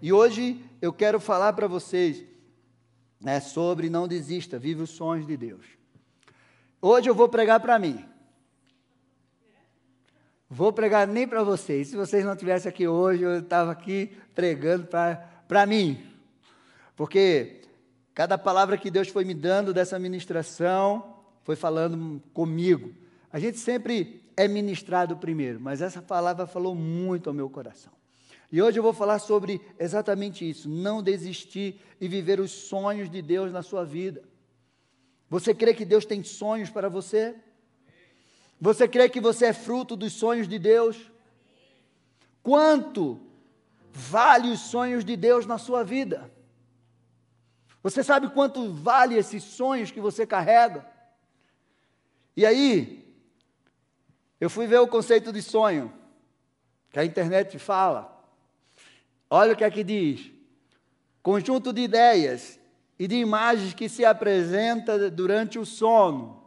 E hoje eu quero falar para vocês né, sobre não desista, vive os sonhos de Deus. Hoje eu vou pregar para mim. Vou pregar nem para vocês. Se vocês não estivessem aqui hoje, eu estava aqui pregando para mim. Porque cada palavra que Deus foi me dando dessa ministração foi falando comigo. A gente sempre é ministrado primeiro, mas essa palavra falou muito ao meu coração. E hoje eu vou falar sobre exatamente isso: não desistir e viver os sonhos de Deus na sua vida. Você crê que Deus tem sonhos para você? Você crê que você é fruto dos sonhos de Deus? Quanto vale os sonhos de Deus na sua vida? Você sabe quanto vale esses sonhos que você carrega? E aí, eu fui ver o conceito de sonho, que a internet fala. Olha o que é que diz: conjunto de ideias e de imagens que se apresenta durante o sono.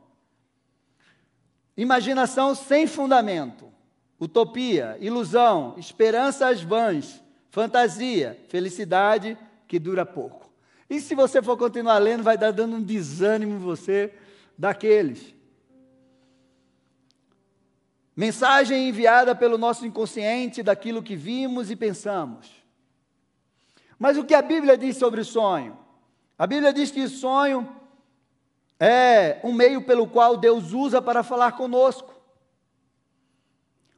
Imaginação sem fundamento, utopia, ilusão, esperanças vãs, fantasia, felicidade que dura pouco. E se você for continuar lendo, vai dar dando um desânimo em você daqueles. Mensagem enviada pelo nosso inconsciente daquilo que vimos e pensamos. Mas o que a Bíblia diz sobre sonho? A Bíblia diz que sonho é um meio pelo qual Deus usa para falar conosco.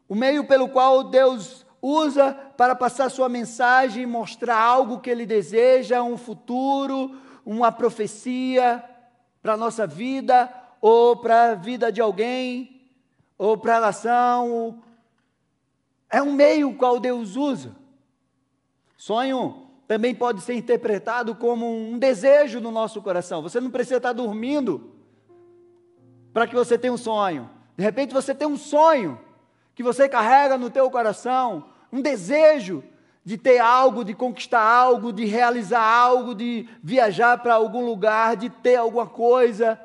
O meio pelo qual Deus usa para passar sua mensagem mostrar algo que Ele deseja, um futuro, uma profecia para a nossa vida, ou para a vida de alguém, ou para a nação. É um meio qual Deus usa. Sonho também pode ser interpretado como um desejo no nosso coração. Você não precisa estar dormindo para que você tenha um sonho. De repente você tem um sonho que você carrega no teu coração, um desejo de ter algo, de conquistar algo, de realizar algo, de viajar para algum lugar, de ter alguma coisa,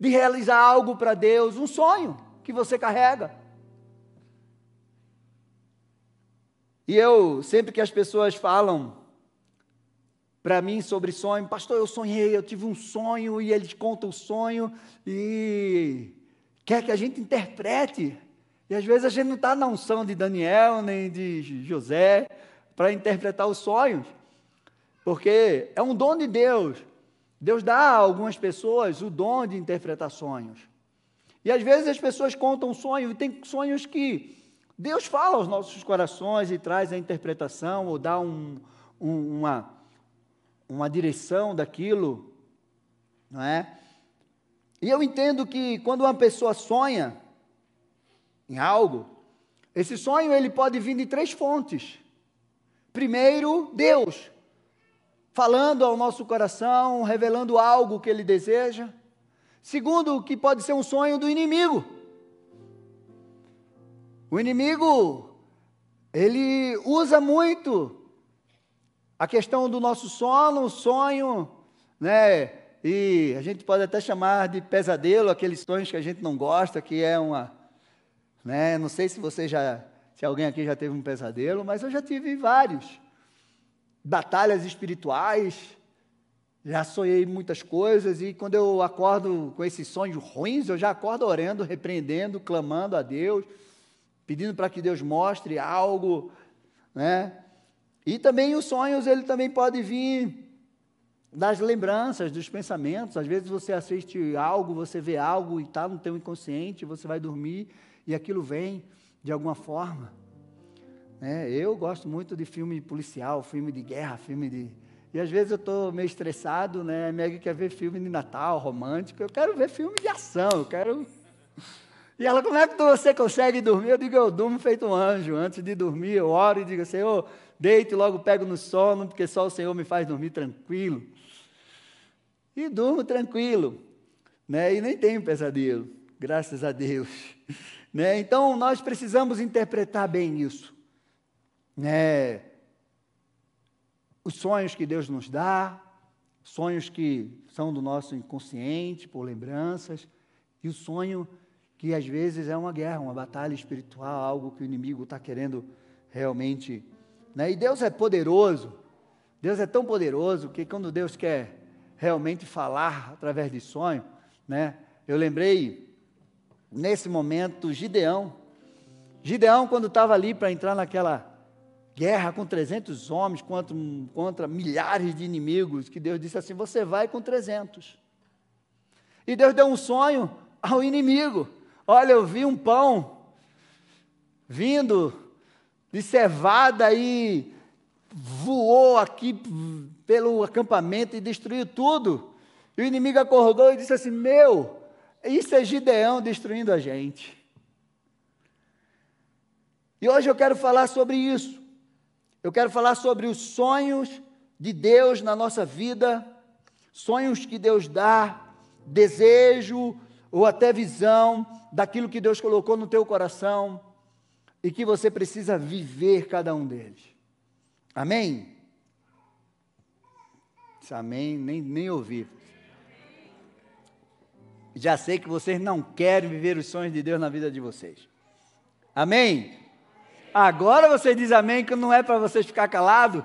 de realizar algo para Deus, um sonho que você carrega. E eu, sempre que as pessoas falam para mim sobre sonho. Pastor, eu sonhei, eu tive um sonho e eles contam o sonho e quer que a gente interprete. E às vezes a gente não está na unção de Daniel nem de José para interpretar os sonhos, porque é um dom de Deus. Deus dá a algumas pessoas o dom de interpretar sonhos. E às vezes as pessoas contam um sonho e tem sonhos que Deus fala aos nossos corações e traz a interpretação ou dá um, um, uma, uma direção daquilo, não é? E eu entendo que quando uma pessoa sonha em algo, esse sonho ele pode vir de três fontes. Primeiro, Deus, falando ao nosso coração, revelando algo que ele deseja. Segundo, que pode ser um sonho do inimigo. O inimigo, ele usa muito a questão do nosso sono, sonho, né? E a gente pode até chamar de pesadelo aqueles sonhos que a gente não gosta, que é uma, né? Não sei se você já, se alguém aqui já teve um pesadelo, mas eu já tive vários. Batalhas espirituais, já sonhei muitas coisas e quando eu acordo com esses sonhos ruins, eu já acordo orando, repreendendo, clamando a Deus, pedindo para que Deus mostre algo, né? E também os sonhos, ele também pode vir das lembranças, dos pensamentos. Às vezes você assiste algo, você vê algo e está no teu inconsciente, você vai dormir e aquilo vem de alguma forma. É, eu gosto muito de filme policial, filme de guerra, filme de... E às vezes eu estou meio estressado, né? A Meg quer ver filme de Natal, romântico. Eu quero ver filme de ação, eu quero... E ela, como é que você consegue dormir? Eu digo, eu durmo feito um anjo. Antes de dormir, eu oro e digo, Senhor, deito e logo pego no sono, porque só o Senhor me faz dormir tranquilo. E durmo tranquilo, né? E nem tenho pesadelo, graças a Deus. Né? Então, nós precisamos interpretar bem isso. Né? Os sonhos que Deus nos dá, sonhos que são do nosso inconsciente, por lembranças, e o sonho que às vezes é uma guerra, uma batalha espiritual, algo que o inimigo está querendo realmente Né? E Deus é poderoso. Deus é tão poderoso que quando Deus quer realmente falar através de sonho, né? Eu lembrei nesse momento Gideão. Gideão quando estava ali para entrar naquela guerra com 300 homens contra, contra milhares de inimigos, que Deus disse assim: "Você vai com 300". E Deus deu um sonho ao inimigo. Olha, eu vi um pão vindo de cevada e voou aqui pelo acampamento e destruiu tudo. E o inimigo acordou e disse assim: Meu, isso é Gideão destruindo a gente. E hoje eu quero falar sobre isso. Eu quero falar sobre os sonhos de Deus na nossa vida, sonhos que Deus dá, desejo ou até visão daquilo que Deus colocou no teu coração e que você precisa viver cada um deles. Amém? amém, nem, nem ouvi. Já sei que vocês não querem viver os sonhos de Deus na vida de vocês. Amém? Agora você diz amém, que não é para vocês ficar calados.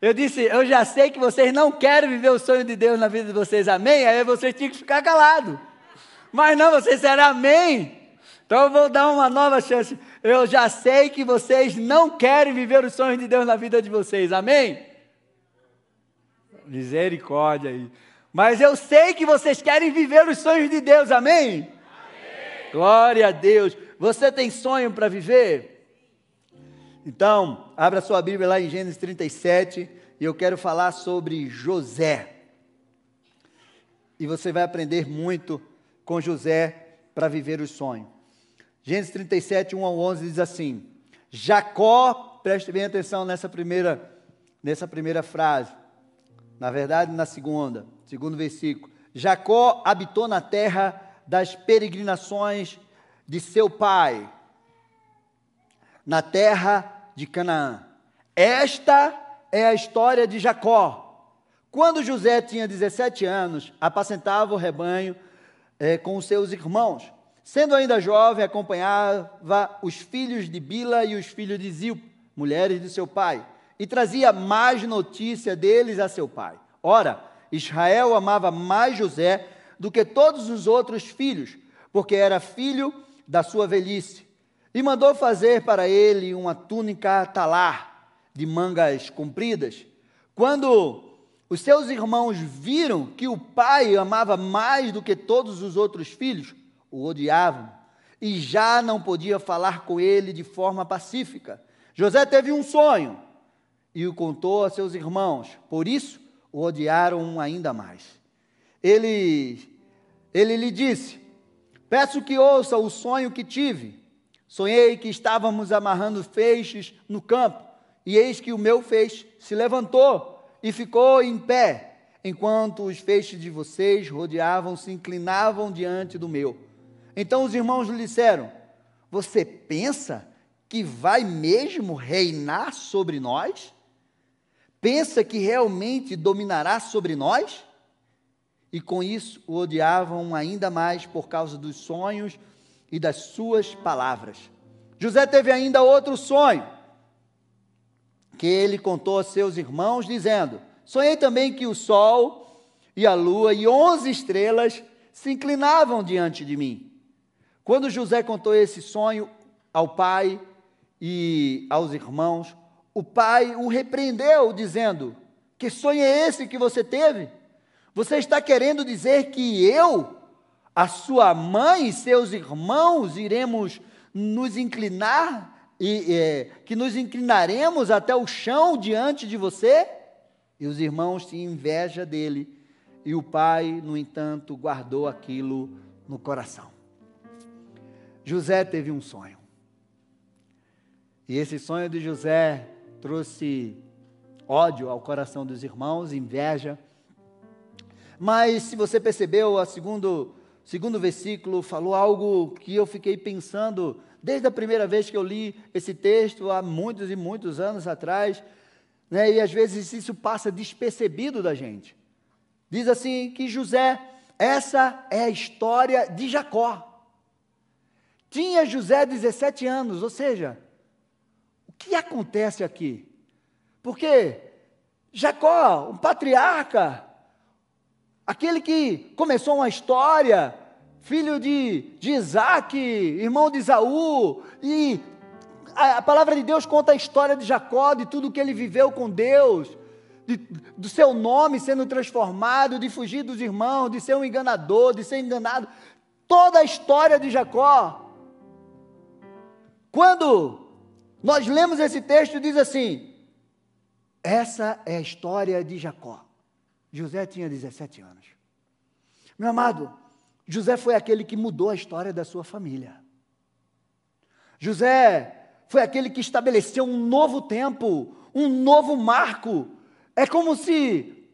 Eu disse, eu já sei que vocês não querem viver o sonho de Deus na vida de vocês, amém? Aí vocês tinham que ficar calados. Mas não, vocês disseram amém. Então eu vou dar uma nova chance. Eu já sei que vocês não querem viver os sonhos de Deus na vida de vocês, amém? Misericórdia aí. Mas eu sei que vocês querem viver os sonhos de Deus, amém? amém. Glória a Deus. Você tem sonho para viver? Então, abra sua Bíblia lá em Gênesis 37 e eu quero falar sobre José. E você vai aprender muito com José para viver o sonho. Gênesis 37, 1 ao 11 diz assim: Jacó, preste bem atenção nessa primeira, nessa primeira frase. Na verdade, na segunda, segundo versículo. Jacó habitou na terra das peregrinações de seu pai, na terra de Canaã. Esta é a história de Jacó. Quando José tinha 17 anos, apacentava o rebanho é, com os seus irmãos. Sendo ainda jovem, acompanhava os filhos de Bila e os filhos de Zil, mulheres de seu pai, e trazia mais notícia deles a seu pai. Ora, Israel amava mais José do que todos os outros filhos, porque era filho da sua velhice, e mandou fazer para ele uma túnica talar de mangas compridas. Quando os seus irmãos viram que o pai amava mais do que todos os outros filhos, o odiavam e já não podia falar com ele de forma pacífica. José teve um sonho e o contou a seus irmãos, por isso o odiaram ainda mais. Ele, ele lhe disse: Peço que ouça o sonho que tive. Sonhei que estávamos amarrando feixes no campo, e eis que o meu feixe se levantou e ficou em pé, enquanto os feixes de vocês rodeavam, se inclinavam diante do meu. Então os irmãos lhe disseram: Você pensa que vai mesmo reinar sobre nós? Pensa que realmente dominará sobre nós? E com isso o odiavam ainda mais por causa dos sonhos e das suas palavras. José teve ainda outro sonho que ele contou a seus irmãos, dizendo: Sonhei também que o sol e a lua e onze estrelas se inclinavam diante de mim. Quando José contou esse sonho ao pai e aos irmãos, o pai o repreendeu, dizendo: Que sonho é esse que você teve? Você está querendo dizer que eu, a sua mãe e seus irmãos iremos nos inclinar e é, que nos inclinaremos até o chão diante de você? E os irmãos tinham inveja dele, e o pai, no entanto, guardou aquilo no coração. José teve um sonho. E esse sonho de José trouxe ódio ao coração dos irmãos, inveja. Mas se você percebeu, o segundo, segundo versículo falou algo que eu fiquei pensando Desde a primeira vez que eu li esse texto, há muitos e muitos anos atrás, né, e às vezes isso passa despercebido da gente. Diz assim que José, essa é a história de Jacó. Tinha José 17 anos, ou seja, o que acontece aqui? Porque Jacó, um patriarca, aquele que começou uma história, filho de, de Isaac, irmão de Isaú, e a, a, palavra de Deus conta a história de Jacó, de tudo que ele viveu com Deus, de, do seu nome sendo transformado, de fugir dos irmãos, de ser um enganador, de ser enganado. Toda a história de Jacó. Quando nós lemos esse texto, diz assim: essa é a história de Jacó. José tinha 17 anos. Meu amado, José foi aquele que mudou a história da sua família. José foi aquele que estabeleceu um novo tempo, um novo marco. É como se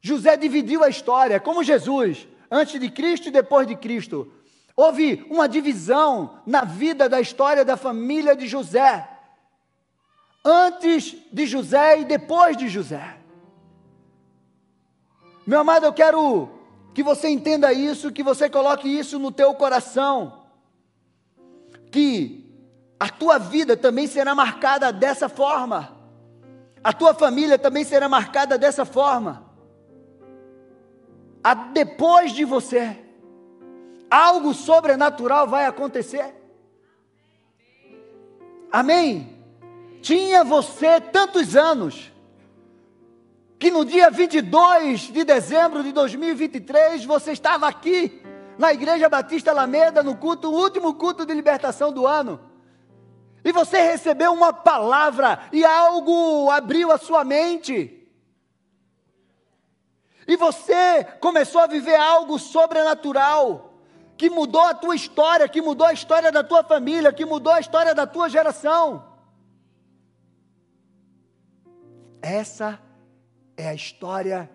José dividiu a história, como Jesus, antes de Cristo e depois de Cristo. Houve uma divisão na vida da história da família de José. Antes de José e depois de José. Meu amado, eu quero que você entenda isso, que você coloque isso no teu coração. Que a tua vida também será marcada dessa forma. A tua família também será marcada dessa forma. A depois de você, algo sobrenatural vai acontecer. Amém? Tinha você tantos anos, que no dia 22 de dezembro de 2023 você estava aqui na Igreja Batista Alameda no culto, último culto de libertação do ano. E você recebeu uma palavra e algo abriu a sua mente. E você começou a viver algo sobrenatural, que mudou a tua história, que mudou a história da tua família, que mudou a história da tua geração. Essa é a história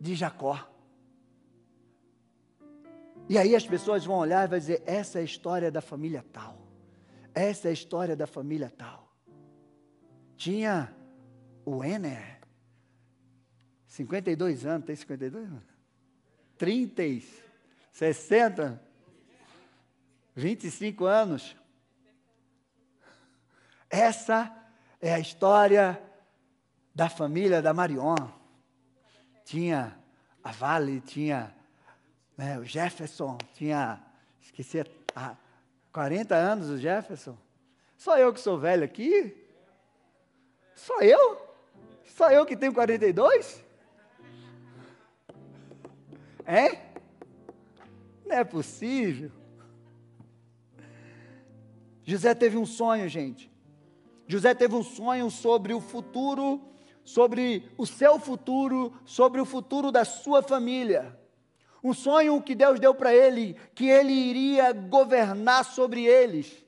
de Jacó. E aí as pessoas vão olhar e vão dizer: essa é a história da família tal. Essa é a história da família tal. Tinha o Ener, 52 anos, tem 52 anos? 30, 60, 25 anos. Essa é a história da família da Marion. Tinha a Vale, tinha né, o Jefferson, tinha, esqueci, a 40 anos o Jefferson. Só eu que sou velho aqui? Só eu? Só eu que tenho 42? É? Não é possível. José teve um sonho, gente. José teve um sonho sobre o futuro sobre o seu futuro, sobre o futuro da sua família. Um sonho que Deus deu para ele, que ele iria governar sobre eles.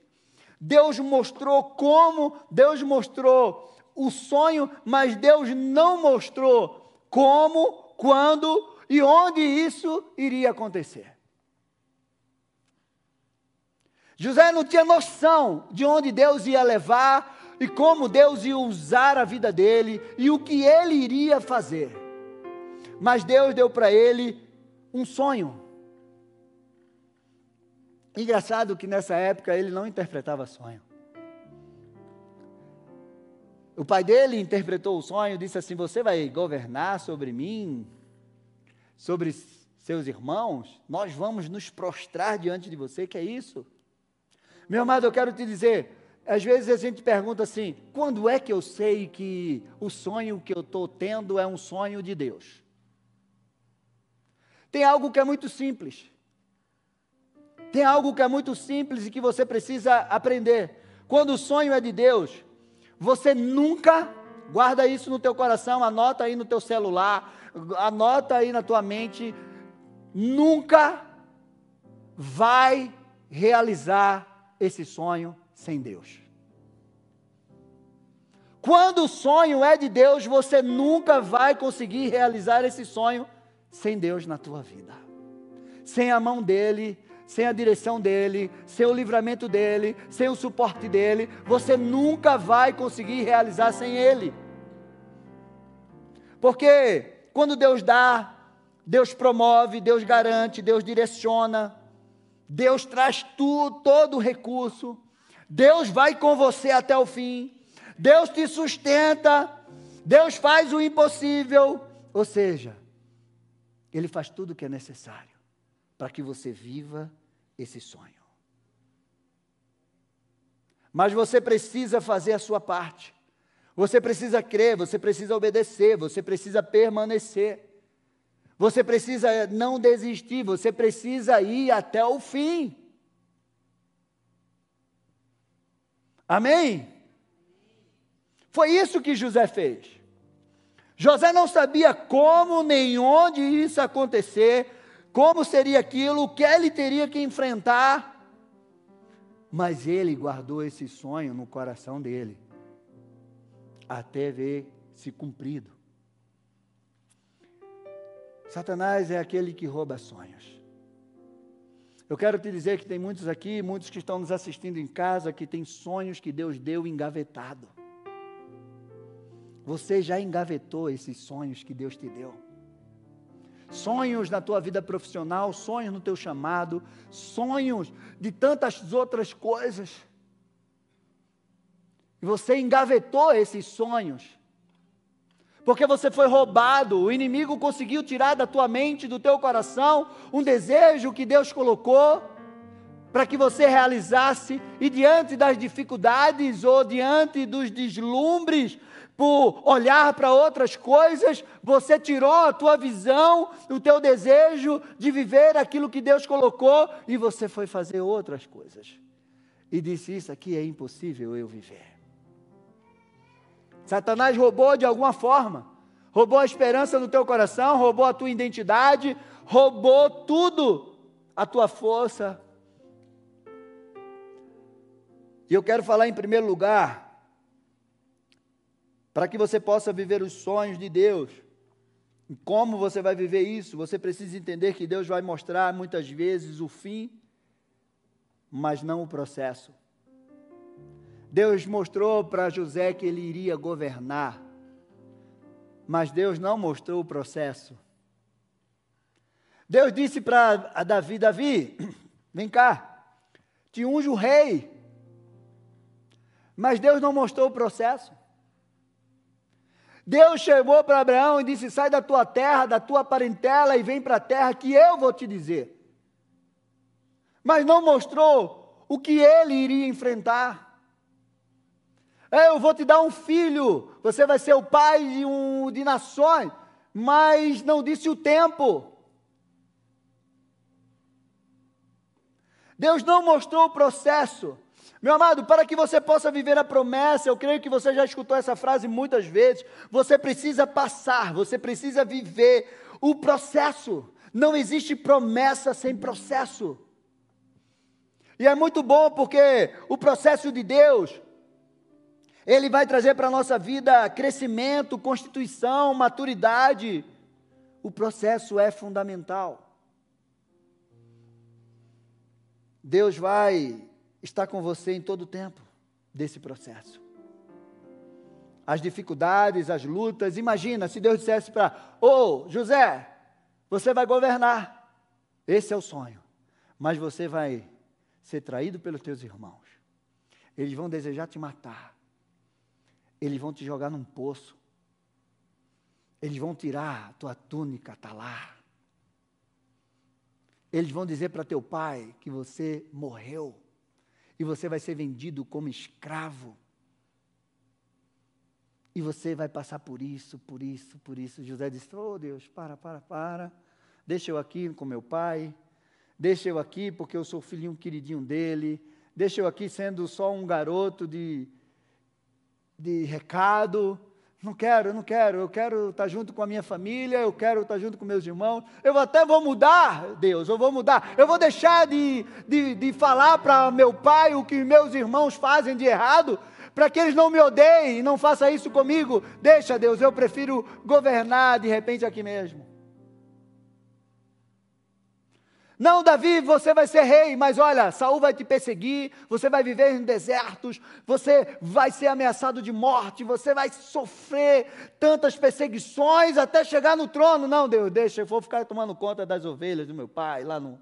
Deus mostrou como, Deus mostrou o sonho, mas Deus não mostrou como, quando e onde isso iria acontecer. José não tinha noção de onde Deus ia levar e como Deus ia usar a vida dele e o que ele iria fazer. Mas Deus deu para ele um sonho. Engraçado que nessa época ele não interpretava sonho. O pai dele interpretou o sonho, disse assim: Você vai governar sobre mim, sobre seus irmãos, nós vamos nos prostrar diante de você, que é isso? Meu amado, eu quero te dizer, às vezes a gente pergunta assim: quando é que eu sei que o sonho que eu estou tendo é um sonho de Deus? Tem algo que é muito simples. Tem algo que é muito simples e que você precisa aprender. Quando o sonho é de Deus, você nunca, guarda isso no teu coração, anota aí no teu celular, anota aí na tua mente, nunca vai realizar esse sonho sem Deus. Quando o sonho é de Deus, você nunca vai conseguir realizar esse sonho sem Deus na tua vida. Sem a mão dele, sem a direção dele, sem o livramento dele, sem o suporte dele, você nunca vai conseguir realizar sem ele. Porque quando Deus dá, Deus promove, Deus garante, Deus direciona, Deus traz tu, todo o recurso, Deus vai com você até o fim. Deus te sustenta, Deus faz o impossível, ou seja, Ele faz tudo o que é necessário para que você viva esse sonho. Mas você precisa fazer a sua parte. Você precisa crer, você precisa obedecer, você precisa permanecer. Você precisa não desistir, você precisa ir até o fim. Amém? Foi isso que José fez. José não sabia como nem onde isso acontecer, como seria aquilo, o que ele teria que enfrentar, mas ele guardou esse sonho no coração dele, até ver se cumprido. Satanás é aquele que rouba sonhos. Eu quero te dizer que tem muitos aqui, muitos que estão nos assistindo em casa, que têm sonhos que Deus deu engavetado. Você já engavetou esses sonhos que Deus te deu. Sonhos na tua vida profissional, sonhos no teu chamado, sonhos de tantas outras coisas. E você engavetou esses sonhos porque você foi roubado, o inimigo conseguiu tirar da tua mente, do teu coração, um desejo que Deus colocou para que você realizasse, e diante das dificuldades ou diante dos deslumbres, por olhar para outras coisas, você tirou a tua visão, o teu desejo de viver aquilo que Deus colocou e você foi fazer outras coisas. E disse: Isso aqui é impossível eu viver. Satanás roubou de alguma forma. Roubou a esperança no teu coração, roubou a tua identidade, roubou tudo, a tua força. E eu quero falar em primeiro lugar, para que você possa viver os sonhos de Deus. E como você vai viver isso? Você precisa entender que Deus vai mostrar muitas vezes o fim, mas não o processo. Deus mostrou para José que ele iria governar, mas Deus não mostrou o processo. Deus disse para Davi: Davi, vem cá, te unge o rei. Mas Deus não mostrou o processo. Deus chamou para Abraão e disse: Sai da tua terra, da tua parentela e vem para a terra que eu vou te dizer. Mas não mostrou o que ele iria enfrentar. É, eu vou te dar um filho, você vai ser o pai de, um, de nações, mas não disse o tempo. Deus não mostrou o processo. Meu amado, para que você possa viver a promessa, eu creio que você já escutou essa frase muitas vezes. Você precisa passar, você precisa viver o processo. Não existe promessa sem processo. E é muito bom porque o processo de Deus ele vai trazer para a nossa vida crescimento, constituição, maturidade. O processo é fundamental. Deus vai estar com você em todo o tempo desse processo. As dificuldades, as lutas. Imagina se Deus dissesse para: Ô oh, José, você vai governar. Esse é o sonho. Mas você vai ser traído pelos teus irmãos. Eles vão desejar te matar eles vão te jogar num poço. Eles vão tirar a tua túnica, está lá. Eles vão dizer para teu pai que você morreu e você vai ser vendido como escravo. E você vai passar por isso, por isso, por isso. José disse: Oh Deus, para, para, para. Deixa eu aqui com meu pai. Deixa eu aqui porque eu sou filhinho queridinho dele. Deixa eu aqui sendo só um garoto de de recado. Não quero, não quero, eu quero estar junto com a minha família, eu quero estar junto com meus irmãos. Eu até vou mudar, Deus, eu vou mudar. Eu vou deixar de, de, de falar para meu pai o que meus irmãos fazem de errado, para que eles não me odeiem e não façam isso comigo. Deixa, Deus, eu prefiro governar de repente aqui mesmo. Não, Davi, você vai ser rei, mas olha, Saul vai te perseguir, você vai viver em desertos, você vai ser ameaçado de morte, você vai sofrer tantas perseguições até chegar no trono. Não, Deus, deixa, eu vou ficar tomando conta das ovelhas do meu pai lá no.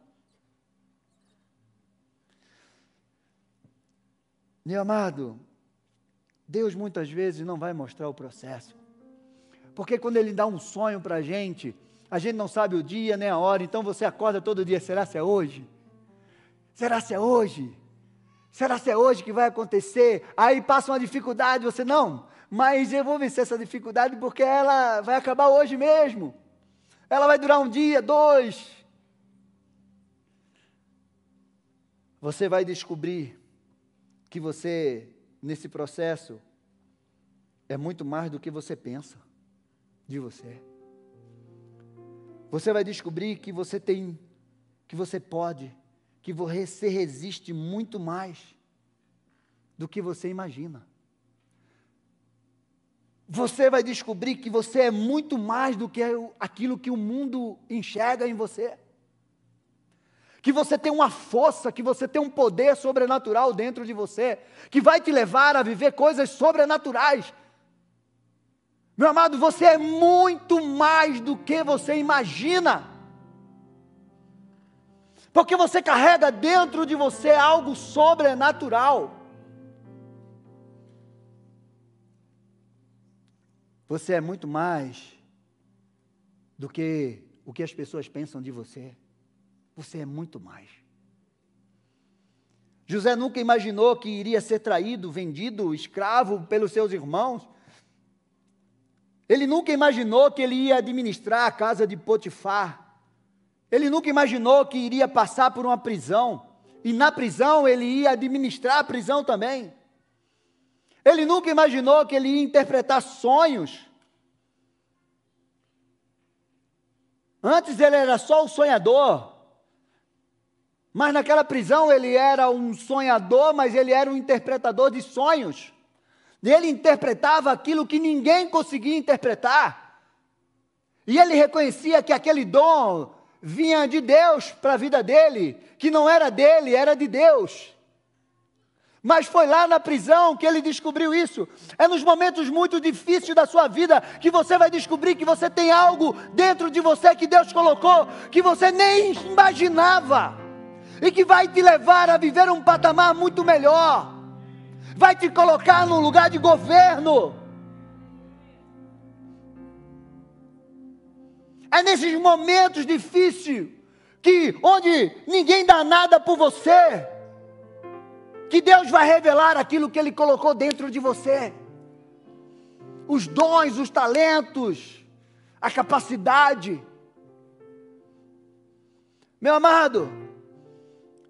Meu amado, Deus muitas vezes não vai mostrar o processo. Porque quando Ele dá um sonho para a gente, a gente não sabe o dia nem a hora, então você acorda todo dia, será se é hoje? Será se é hoje? Será se é hoje que vai acontecer? Aí passa uma dificuldade, você não, mas eu vou vencer essa dificuldade porque ela vai acabar hoje mesmo. Ela vai durar um dia, dois. Você vai descobrir que você, nesse processo, é muito mais do que você pensa de você. Você vai descobrir que você tem, que você pode, que você resiste muito mais do que você imagina. Você vai descobrir que você é muito mais do que aquilo que o mundo enxerga em você. Que você tem uma força, que você tem um poder sobrenatural dentro de você, que vai te levar a viver coisas sobrenaturais meu amado, você é muito mais do que você imagina. Porque você carrega dentro de você algo sobrenatural. Você é muito mais do que o que as pessoas pensam de você. Você é muito mais. José nunca imaginou que iria ser traído, vendido, escravo pelos seus irmãos. Ele nunca imaginou que ele ia administrar a casa de Potifar. Ele nunca imaginou que iria passar por uma prisão. E na prisão ele ia administrar a prisão também. Ele nunca imaginou que ele ia interpretar sonhos. Antes ele era só o sonhador. Mas naquela prisão ele era um sonhador, mas ele era um interpretador de sonhos. Ele interpretava aquilo que ninguém conseguia interpretar. E ele reconhecia que aquele dom vinha de Deus para a vida dele, que não era dele, era de Deus. Mas foi lá na prisão que ele descobriu isso. É nos momentos muito difíceis da sua vida que você vai descobrir que você tem algo dentro de você que Deus colocou, que você nem imaginava, e que vai te levar a viver um patamar muito melhor vai te colocar num lugar de governo. É nesses momentos difíceis que onde ninguém dá nada por você, que Deus vai revelar aquilo que ele colocou dentro de você. Os dons, os talentos, a capacidade. Meu amado,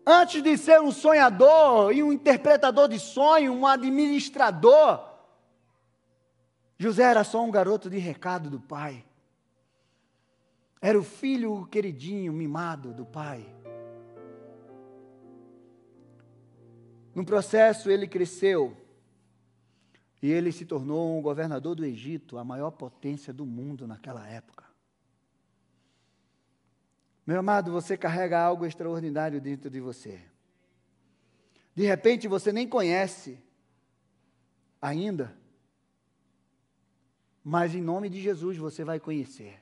Antes de ser um sonhador e um interpretador de sonho, um administrador, José era só um garoto de recado do pai. Era o filho queridinho, mimado do pai. No processo, ele cresceu e ele se tornou um governador do Egito, a maior potência do mundo naquela época. Meu amado, você carrega algo extraordinário dentro de você. De repente você nem conhece ainda, mas em nome de Jesus você vai conhecer.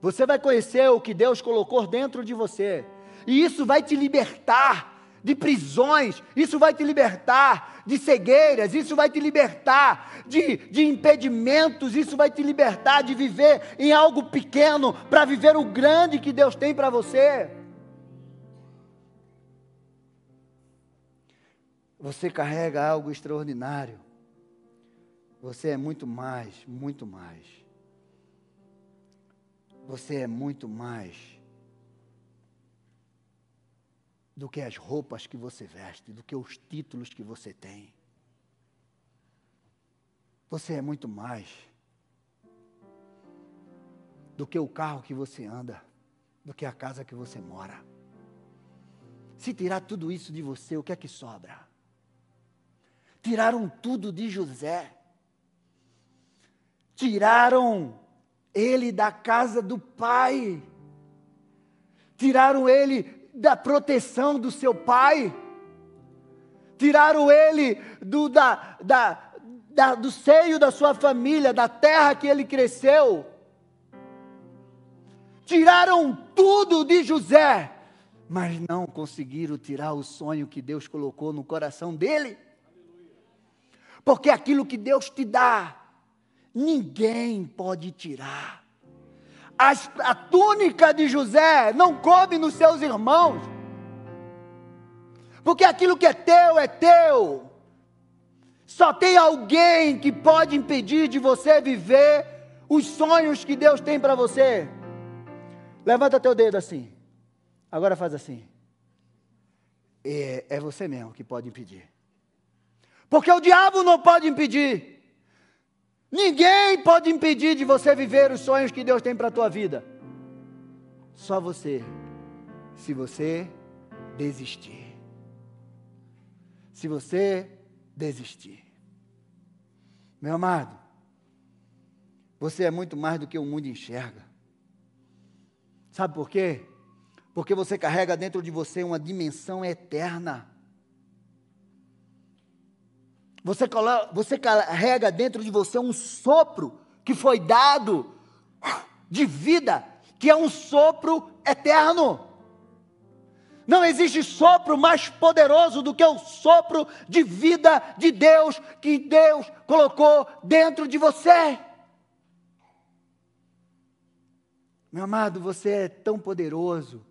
Você vai conhecer o que Deus colocou dentro de você, e isso vai te libertar de prisões, isso vai te libertar de cegueiras, isso vai te libertar de, de impedimentos, isso vai te libertar de viver em algo pequeno para viver o grande que Deus tem para você. Você carrega algo extraordinário. Você é muito mais, muito mais. Você é muito mais do que as roupas que você veste, do que os títulos que você tem. Você é muito mais do que o carro que você anda, do que a casa que você mora. Se tirar tudo isso de você, o que é que sobra? Tiraram tudo de José. Tiraram ele da casa do pai. Tiraram ele da proteção do seu pai, tiraram ele do, da, da, da, do seio da sua família, da terra que ele cresceu, tiraram tudo de José, mas não conseguiram tirar o sonho que Deus colocou no coração dele. Porque aquilo que Deus te dá, ninguém pode tirar. As, a túnica de José não coube nos seus irmãos, porque aquilo que é teu é teu. Só tem alguém que pode impedir de você viver os sonhos que Deus tem para você. Levanta teu dedo assim. Agora faz assim. É, é você mesmo que pode impedir. Porque o diabo não pode impedir. Ninguém pode impedir de você viver os sonhos que Deus tem para a tua vida. Só você. Se você desistir. Se você desistir. Meu amado, você é muito mais do que o mundo enxerga. Sabe por quê? Porque você carrega dentro de você uma dimensão eterna. Você, você carrega dentro de você um sopro que foi dado de vida, que é um sopro eterno. Não existe sopro mais poderoso do que o sopro de vida de Deus que Deus colocou dentro de você. Meu amado, você é tão poderoso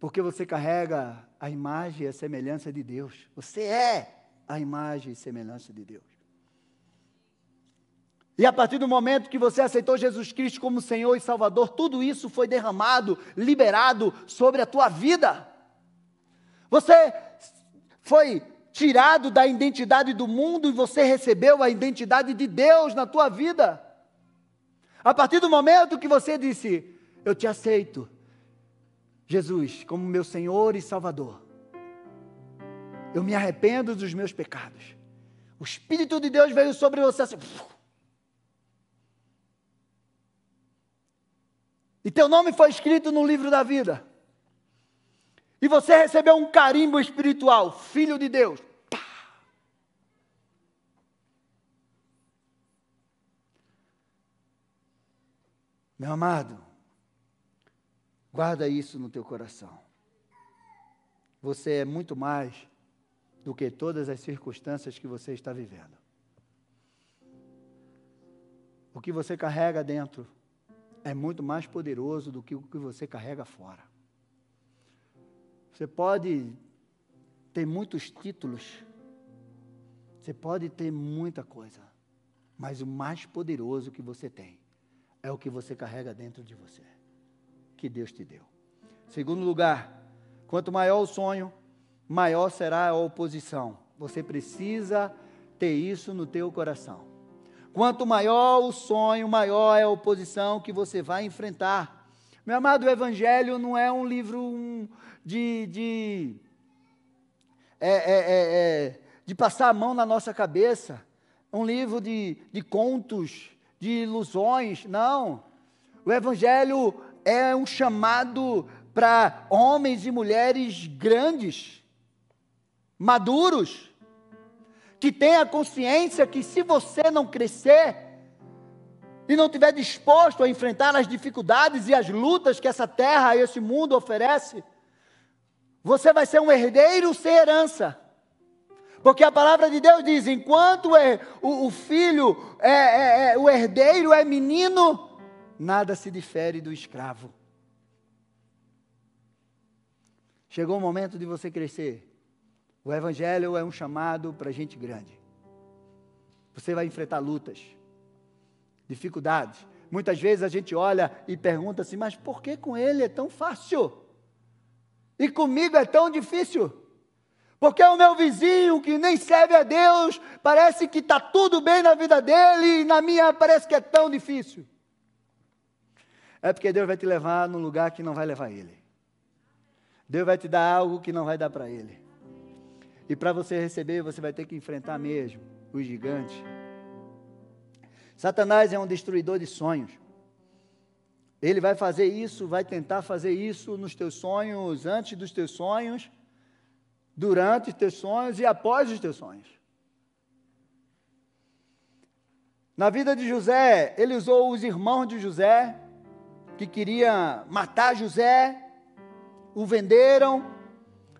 porque você carrega a imagem e a semelhança de Deus. Você é a imagem e semelhança de Deus. E a partir do momento que você aceitou Jesus Cristo como Senhor e Salvador, tudo isso foi derramado, liberado sobre a tua vida. Você foi tirado da identidade do mundo e você recebeu a identidade de Deus na tua vida. A partir do momento que você disse: Eu te aceito, Jesus, como meu Senhor e Salvador, eu me arrependo dos meus pecados. O Espírito de Deus veio sobre você assim. E teu nome foi escrito no livro da vida. E você recebeu um carimbo espiritual, filho de Deus. Meu amado, guarda isso no teu coração. Você é muito mais do que todas as circunstâncias que você está vivendo. O que você carrega dentro é muito mais poderoso do que o que você carrega fora. Você pode ter muitos títulos, você pode ter muita coisa, mas o mais poderoso que você tem é o que você carrega dentro de você, que Deus te deu. Segundo lugar, quanto maior o sonho, maior será a oposição. Você precisa ter isso no teu coração. Quanto maior o sonho, maior é a oposição que você vai enfrentar. Meu amado, o Evangelho não é um livro de, de, é, é, é, é, de passar a mão na nossa cabeça. Um livro de, de contos, de ilusões. Não. O Evangelho é um chamado para homens e mulheres grandes, maduros, que tenha consciência que se você não crescer e não estiver disposto a enfrentar as dificuldades e as lutas que essa terra e esse mundo oferece, você vai ser um herdeiro sem herança. Porque a palavra de Deus diz: enquanto é, o, o, filho, é, é, é, o herdeiro é menino, nada se difere do escravo. Chegou o momento de você crescer. O Evangelho é um chamado para gente grande. Você vai enfrentar lutas, dificuldades. Muitas vezes a gente olha e pergunta assim: mas por que com ele é tão fácil? E comigo é tão difícil? Porque o meu vizinho que nem serve a Deus, parece que está tudo bem na vida dele e na minha parece que é tão difícil. É porque Deus vai te levar num lugar que não vai levar ele. Deus vai te dar algo que não vai dar para ele. E para você receber, você vai ter que enfrentar mesmo os gigantes. Satanás é um destruidor de sonhos. Ele vai fazer isso, vai tentar fazer isso nos teus sonhos, antes dos teus sonhos durante os teus sonhos e após os teus sonhos. Na vida de José, ele usou os irmãos de José, que queriam matar José, o venderam.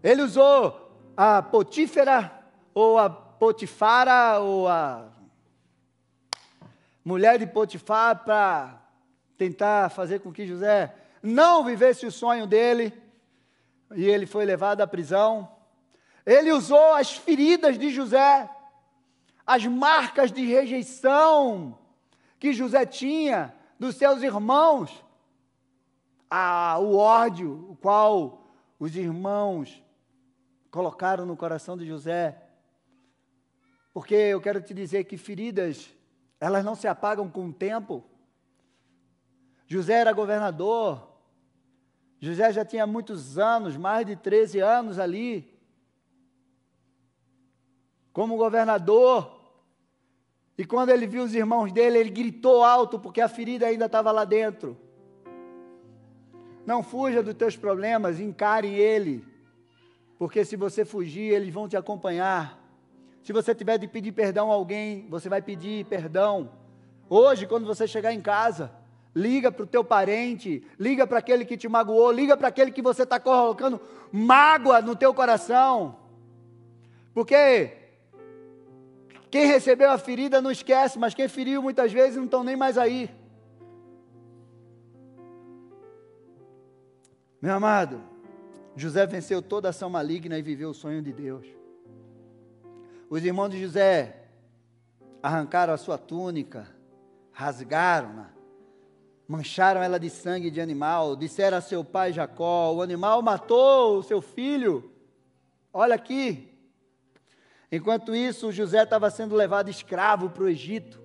Ele usou a Potífera, ou a Potifara ou a mulher de Potifar para tentar fazer com que José não vivesse o sonho dele, e ele foi levado à prisão. Ele usou as feridas de José, as marcas de rejeição que José tinha dos seus irmãos, a, o ódio, o qual os irmãos colocaram no coração de José. Porque eu quero te dizer que feridas, elas não se apagam com o tempo. José era governador, José já tinha muitos anos, mais de 13 anos ali, como governador. E quando ele viu os irmãos dele, ele gritou alto, porque a ferida ainda estava lá dentro. Não fuja dos teus problemas, encare ele. Porque se você fugir, eles vão te acompanhar. Se você tiver de pedir perdão a alguém, você vai pedir perdão. Hoje, quando você chegar em casa, liga para o teu parente, liga para aquele que te magoou, liga para aquele que você está colocando mágoa no teu coração. Porque quem recebeu a ferida não esquece, mas quem feriu muitas vezes não estão nem mais aí. Meu amado, José venceu toda ação maligna e viveu o sonho de Deus. Os irmãos de José arrancaram a sua túnica, rasgaram-na, mancharam ela de sangue de animal, disseram a seu pai Jacó: o animal matou o seu filho. Olha aqui. Enquanto isso, José estava sendo levado escravo para o Egito.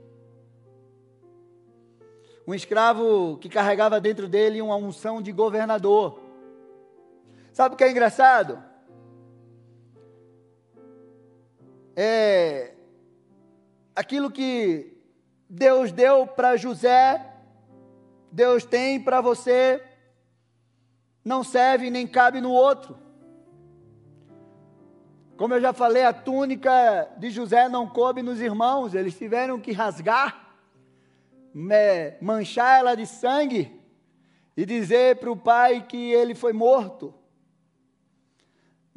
Um escravo que carregava dentro dele uma unção de governador. Sabe o que é engraçado? É aquilo que Deus deu para José, Deus tem para você, não serve nem cabe no outro. Como eu já falei, a túnica de José não coube nos irmãos, eles tiveram que rasgar, manchar ela de sangue e dizer para o pai que ele foi morto.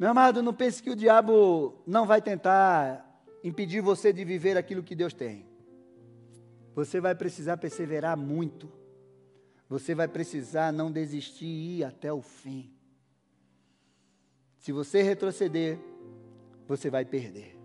Meu amado, não pense que o diabo não vai tentar impedir você de viver aquilo que Deus tem. Você vai precisar perseverar muito. Você vai precisar não desistir e ir até o fim. Se você retroceder, você vai perder.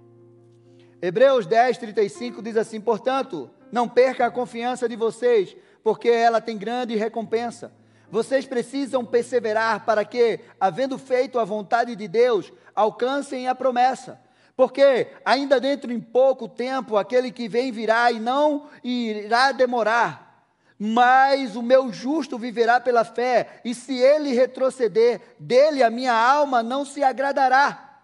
Hebreus 10, 35 diz assim: Portanto, não perca a confiança de vocês, porque ela tem grande recompensa. Vocês precisam perseverar para que, havendo feito a vontade de Deus, alcancem a promessa. Porque ainda dentro em pouco tempo aquele que vem virá e não irá demorar. Mas o meu justo viverá pela fé, e se ele retroceder, dele a minha alma não se agradará.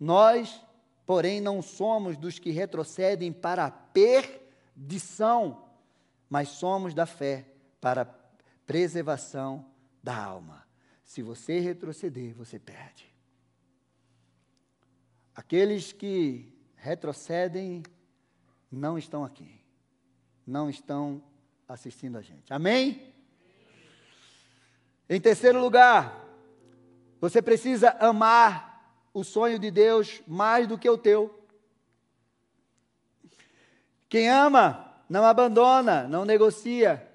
Nós, porém, não somos dos que retrocedem para a perdição, mas somos da fé para a preservação da alma. Se você retroceder, você perde. Aqueles que retrocedem não estão aqui, não estão assistindo a gente. Amém? Em terceiro lugar, você precisa amar o sonho de Deus mais do que o teu. Quem ama, não abandona, não negocia,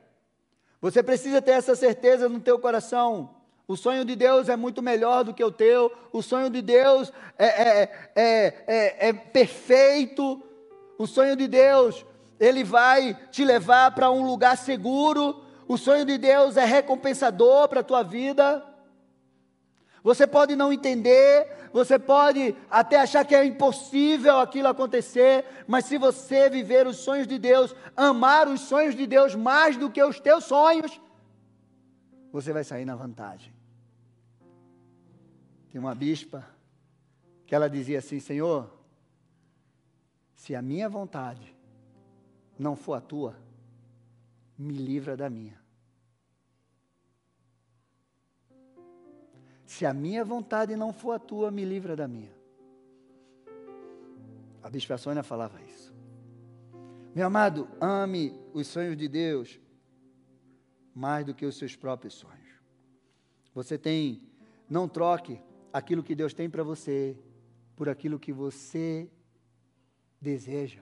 você precisa ter essa certeza no teu coração. O sonho de Deus é muito melhor do que o teu. O sonho de Deus é, é, é, é, é perfeito. O sonho de Deus, ele vai te levar para um lugar seguro. O sonho de Deus é recompensador para a tua vida. Você pode não entender, você pode até achar que é impossível aquilo acontecer, mas se você viver os sonhos de Deus, amar os sonhos de Deus mais do que os teus sonhos, você vai sair na vantagem. Tem uma bispa que ela dizia assim: Senhor, se a minha vontade não for a tua, me livra da minha. Se a minha vontade não for a tua, me livra da minha. A bispa Sônia falava isso. Meu amado, ame os sonhos de Deus mais do que os seus próprios sonhos. Você tem, não troque aquilo que Deus tem para você por aquilo que você deseja.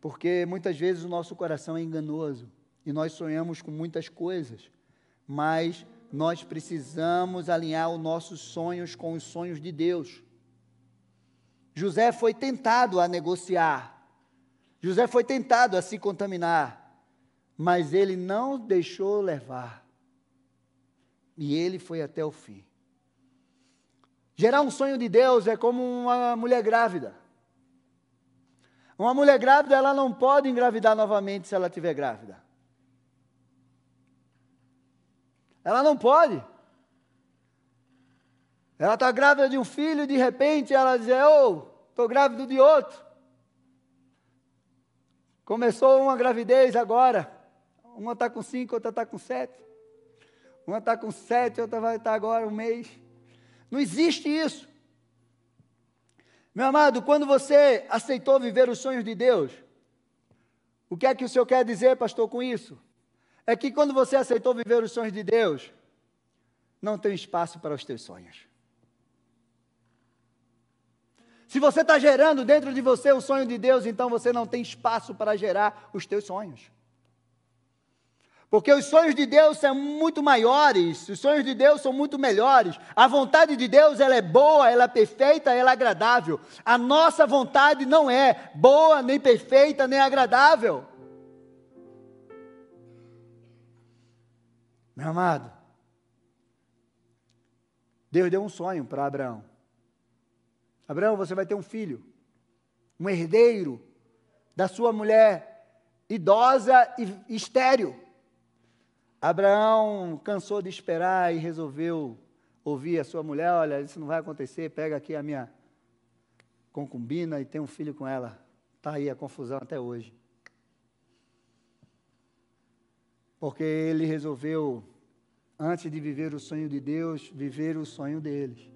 Porque muitas vezes o nosso coração é enganoso e nós sonhamos com muitas coisas, mas nós precisamos alinhar os nossos sonhos com os sonhos de Deus. José foi tentado a negociar, José foi tentado a se contaminar, mas ele não deixou levar. E ele foi até o fim. Gerar um sonho de Deus é como uma mulher grávida. Uma mulher grávida, ela não pode engravidar novamente se ela estiver grávida. Ela não pode. Ela está grávida de um filho e de repente ela diz: Oh, estou grávida de outro. Começou uma gravidez agora. Uma está com cinco, outra está com sete. Uma está com sete, outra vai estar agora um mês. Não existe isso. Meu amado, quando você aceitou viver os sonhos de Deus, o que é que o Senhor quer dizer, pastor, com isso? É que quando você aceitou viver os sonhos de Deus, não tem espaço para os teus sonhos. Se você está gerando dentro de você o sonho de Deus, então você não tem espaço para gerar os teus sonhos. Porque os sonhos de Deus são muito maiores, os sonhos de Deus são muito melhores. A vontade de Deus, ela é boa, ela é perfeita, ela é agradável. A nossa vontade não é boa, nem perfeita, nem agradável. Meu amado, Deus deu um sonho para Abraão. Abraão, você vai ter um filho, um herdeiro da sua mulher idosa e estéril. Abraão cansou de esperar e resolveu ouvir a sua mulher: olha, isso não vai acontecer, pega aqui a minha concubina e tem um filho com ela. Está aí a confusão até hoje. Porque ele resolveu, antes de viver o sonho de Deus, viver o sonho deles.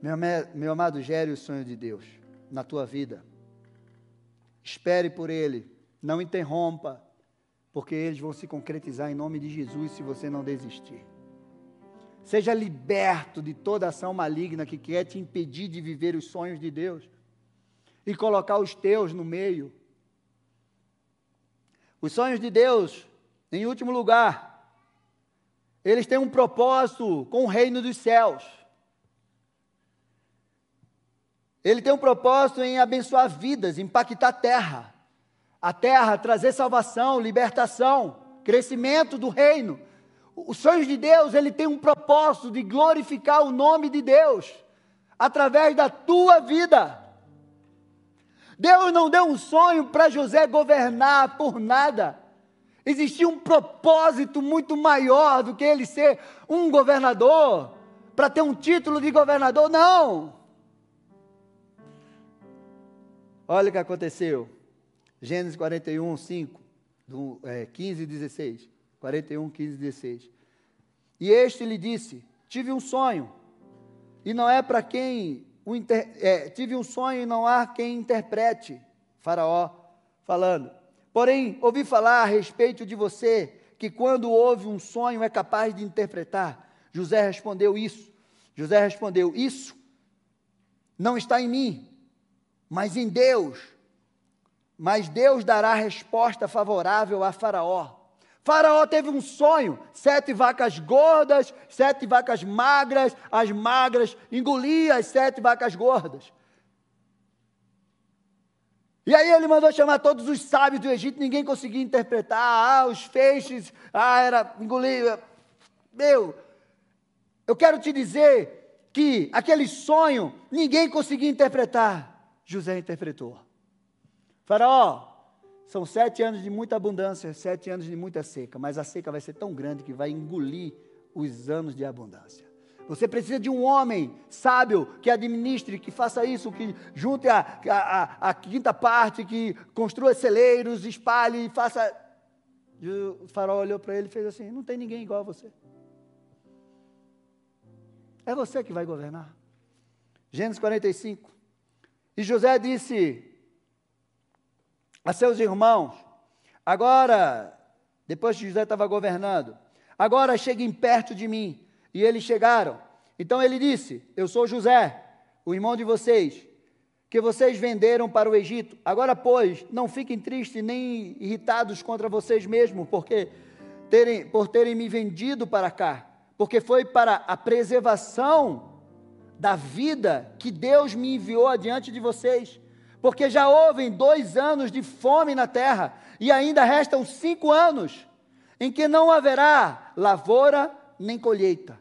Meu, meu amado, gere o sonho de Deus na tua vida. Espere por ele, não interrompa, porque eles vão se concretizar em nome de Jesus se você não desistir. Seja liberto de toda ação maligna que quer te impedir de viver os sonhos de Deus e colocar os teus no meio. Os sonhos de Deus, em último lugar, eles têm um propósito com o reino dos céus. Ele tem um propósito em abençoar vidas, impactar a terra a terra, trazer salvação, libertação, crescimento do reino. Os sonhos de Deus, ele tem um propósito de glorificar o nome de Deus através da tua vida. Deus não deu um sonho para José governar por nada. Existia um propósito muito maior do que ele ser um governador, para ter um título de governador, não. Olha o que aconteceu. Gênesis 41, 5, do, é, 15 e 16. 41, 15 e 16. E este lhe disse: Tive um sonho, e não é para quem inter, é, tive um sonho e não há quem interprete. Faraó falando. Porém, ouvi falar a respeito de você, que quando ouve um sonho é capaz de interpretar. José respondeu isso. José respondeu: Isso não está em mim, mas em Deus mas Deus dará resposta favorável a Faraó. Faraó teve um sonho: sete vacas gordas, sete vacas magras, as magras engoliam as sete vacas gordas. E aí ele mandou chamar todos os sábios do Egito, ninguém conseguia interpretar. Ah, os feixes, ah, era engolir. Meu, eu quero te dizer que aquele sonho ninguém conseguia interpretar. José interpretou. Faraó, são sete anos de muita abundância, sete anos de muita seca, mas a seca vai ser tão grande que vai engolir os anos de abundância. Você precisa de um homem sábio que administre, que faça isso, que junte a, a, a, quinta parte, que construa celeiros, espalhe, faça. E o faraó olhou para ele e fez assim: Não tem ninguém igual a você. É você que vai governar. Gênesis 45. E José disse: a seus irmãos: Agora, depois que José estava governando, agora cheguem perto de mim. E eles chegaram. Então ele disse: Eu sou José. o irmão de vocês, que vocês venderam para o Egito. Agora, pois, não fiquem tristes nem irritados contra vocês mesmos, porque terem, por terem me vendido para cá, porque foi para a preservação da vida que Deus me enviou adiante de vocês. Porque já houve dois anos de fome na terra, e ainda restam cinco anos em que não haverá lavoura nem colheita.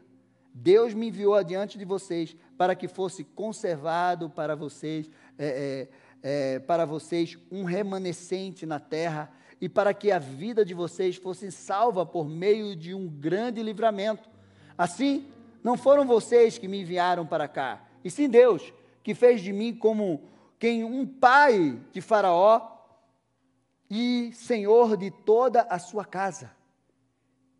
Deus me enviou adiante de vocês para que fosse conservado para vocês, é, é, é, para vocês um remanescente na terra e para que a vida de vocês fosse salva por meio de um grande livramento. Assim, não foram vocês que me enviaram para cá, e sim Deus, que fez de mim como quem um pai de Faraó e senhor de toda a sua casa,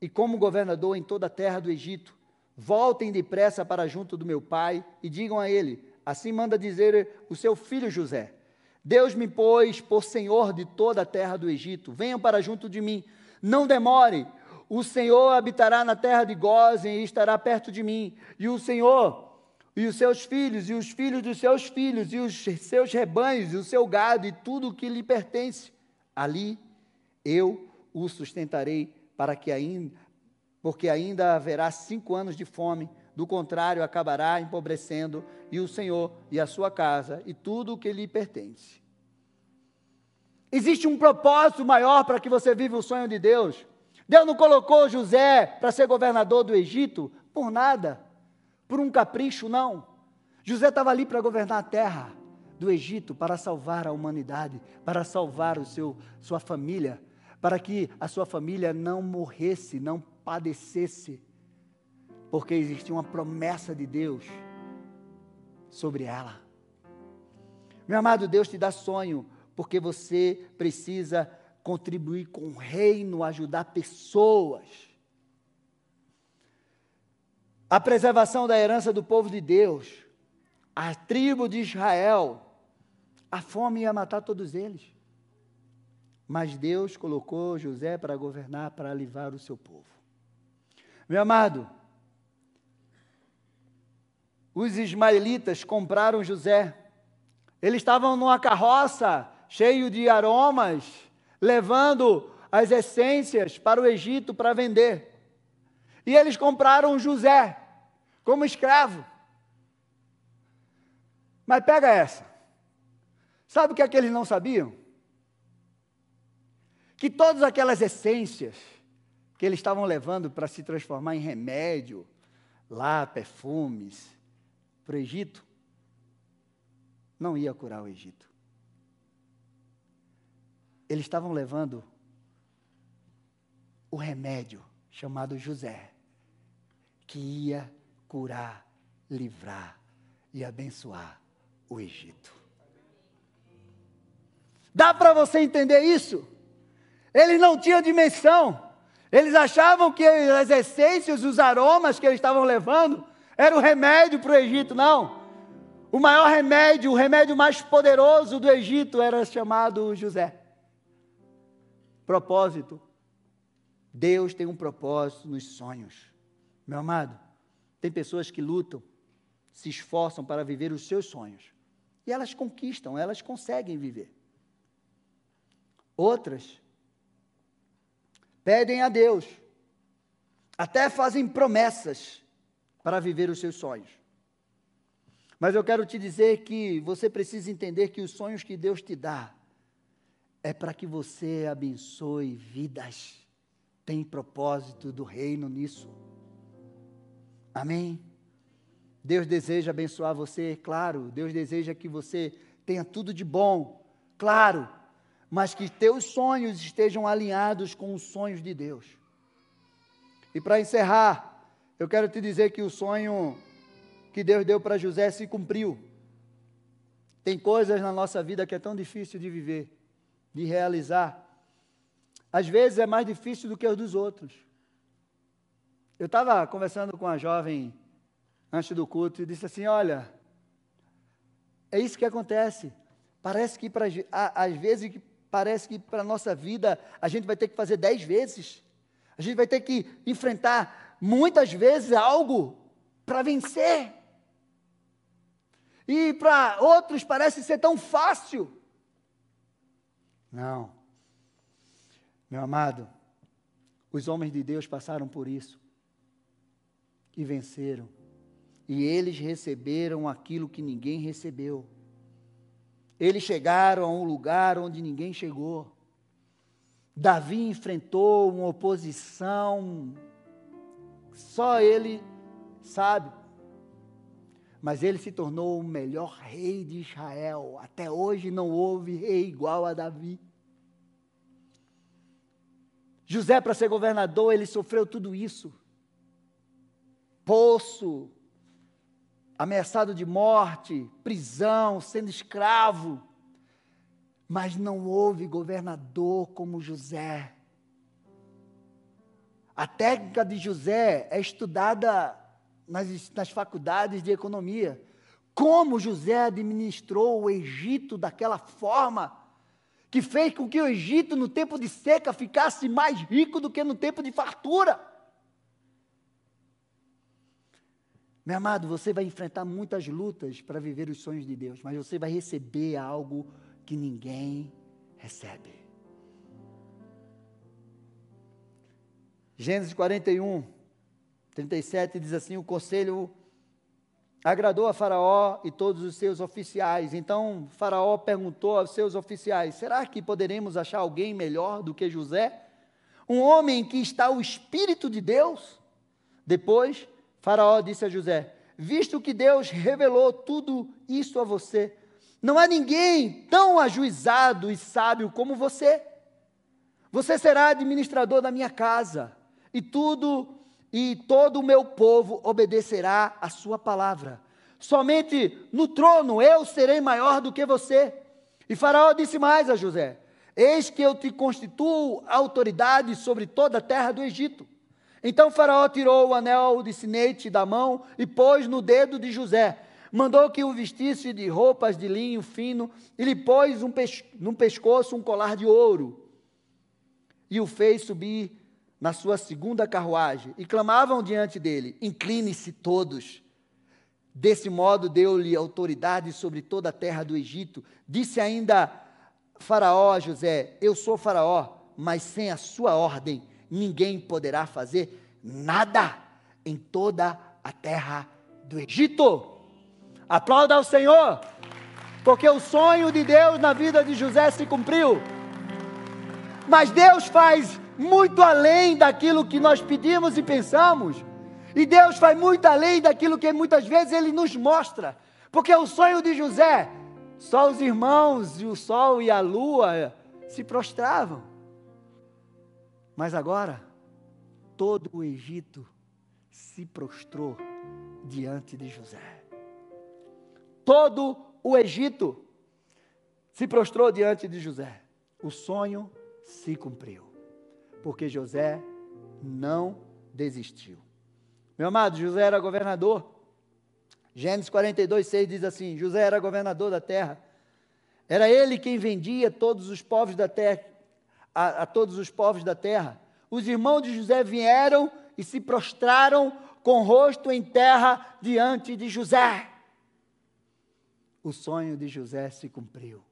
e como governador em toda a terra do Egito. Voltem depressa para junto do meu pai e digam a ele: Assim manda dizer o seu filho José: Deus me pôs por senhor de toda a terra do Egito. Venham para junto de mim. Não demore. O Senhor habitará na terra de Gozem e estará perto de mim. E o Senhor e os seus filhos, e os filhos dos seus filhos, e os seus rebanhos, e o seu gado, e tudo o que lhe pertence. Ali eu o sustentarei, para que ainda, porque ainda haverá cinco anos de fome, do contrário, acabará empobrecendo, e o Senhor e a sua casa, e tudo o que lhe pertence. Existe um propósito maior para que você viva o sonho de Deus. Deus não colocou José para ser governador do Egito por nada, por um capricho, não. José estava ali para governar a terra do Egito, para salvar a humanidade, para salvar o seu, sua família, para que a sua família não morresse, não padecesse, porque existia uma promessa de Deus sobre ela. Meu amado, Deus te dá sonho, porque você precisa contribuir com o reino, ajudar pessoas. A preservação da herança do povo de Deus, a tribo de Israel, a fome ia matar todos eles. Mas Deus colocou José para governar, para livrar o seu povo. Meu amado, os ismaelitas compraram José. Eles estavam numa carroça cheio de aromas, levando as essências para o Egito para vender. E eles compraram José como escravo. Mas pega essa. Sabe o que é que eles não sabiam? Que todas aquelas essências que eles estavam levando para se transformar em remédio, lá, perfumes, para o Egito, não ia curar o Egito. Eles estavam levando o remédio chamado José, que ia curar, livrar e abençoar o Egito. Dá para você entender isso? Eles não tinham dimensão. Eles achavam que as essências, os aromas que eles estavam levando, era o remédio para o Egito. Não. O maior remédio, o remédio mais poderoso do Egito era chamado José. Propósito. Deus tem um propósito nos sonhos. Meu amado, tem pessoas que lutam, se esforçam para viver os seus sonhos. E elas conquistam, elas conseguem viver. Outras pedem a Deus, até fazem promessas para viver os seus sonhos. Mas eu quero te dizer que você precisa entender que os sonhos que Deus te dá é para que você abençoe vidas. Tem propósito do reino nisso. Amém? Deus deseja abençoar você, claro. Deus deseja que você tenha tudo de bom, claro mas que teus sonhos estejam alinhados com os sonhos de Deus. E para encerrar, eu quero te dizer que o sonho que Deus deu para José se cumpriu. Tem coisas na nossa vida que é tão difícil de viver, de realizar. Às vezes é mais difícil do que os dos outros. Eu estava conversando com a jovem antes do culto e disse assim: Olha, é isso que acontece. Parece que para às vezes parece que para a nossa vida a gente vai ter que fazer dez vezes. A gente vai ter que enfrentar muitas vezes algo para vencer. E para outros parece ser tão fácil. Não. Meu amado, os homens de Deus passaram por isso e venceram. E eles receberam aquilo que ninguém recebeu. Eles chegaram a um lugar onde ninguém chegou. Davi enfrentou uma oposição, só ele sabe. Mas ele se tornou o melhor rei de Israel. Até hoje não houve rei igual a Davi. José, para ser governador, ele sofreu tudo isso poço, ameaçado de morte, prisão, sendo escravo. Mas não houve governador como José. A técnica de José é estudada nas, nas faculdades de economia. Como José administrou o Egito daquela forma que fez com que o Egito, no tempo de seca, ficasse mais rico do que no tempo de fartura. Meu amado, você vai enfrentar muitas lutas para viver os sonhos de Deus, mas você vai receber algo que ninguém recebe. Gênesis 41, 37 diz assim: O conselho agradou a Faraó e todos os seus oficiais. Então Faraó perguntou aos seus oficiais: Será que poderemos achar alguém melhor do que José? Um homem em que está o Espírito de Deus? Depois Faraó disse a José: Visto que Deus revelou tudo isso a você, não há ninguém tão ajuizado e sábio como você. Você será administrador da minha casa, e tudo e todo o meu povo obedecerá a sua palavra. Somente no trono eu serei maior do que você. E Faraó disse mais a José: Eis que eu te constituo autoridade sobre toda a terra do Egito. Então Faraó tirou o anel de sinete da mão e pôs no dedo de José. Mandou que o vestisse de roupas de linho fino e lhe pôs um pes no pescoço um colar de ouro. E o fez subir na sua segunda carruagem. E clamavam diante dele: Incline-se todos. Desse modo deu-lhe autoridade sobre toda a terra do Egito. Disse ainda Faraó a José: Eu sou Faraó, mas sem a sua ordem ninguém poderá fazer nada em toda a terra do Egito. Aplauda ao Senhor, porque o sonho de Deus na vida de José se cumpriu. Mas Deus faz muito além daquilo que nós pedimos e pensamos. E Deus faz muito além daquilo que muitas vezes Ele nos mostra. Porque o sonho de José, só os irmãos e o sol e a lua se prostravam. Mas agora, todo o Egito se prostrou diante de José. Todo o Egito se prostrou diante de José. O sonho se cumpriu, porque José não desistiu. Meu amado, José era governador. Gênesis 42, 6 diz assim: José era governador da terra. Era ele quem vendia todos os povos da terra a, a todos os povos da terra. Os irmãos de José vieram e se prostraram com rosto em terra diante de José. O sonho de José se cumpriu.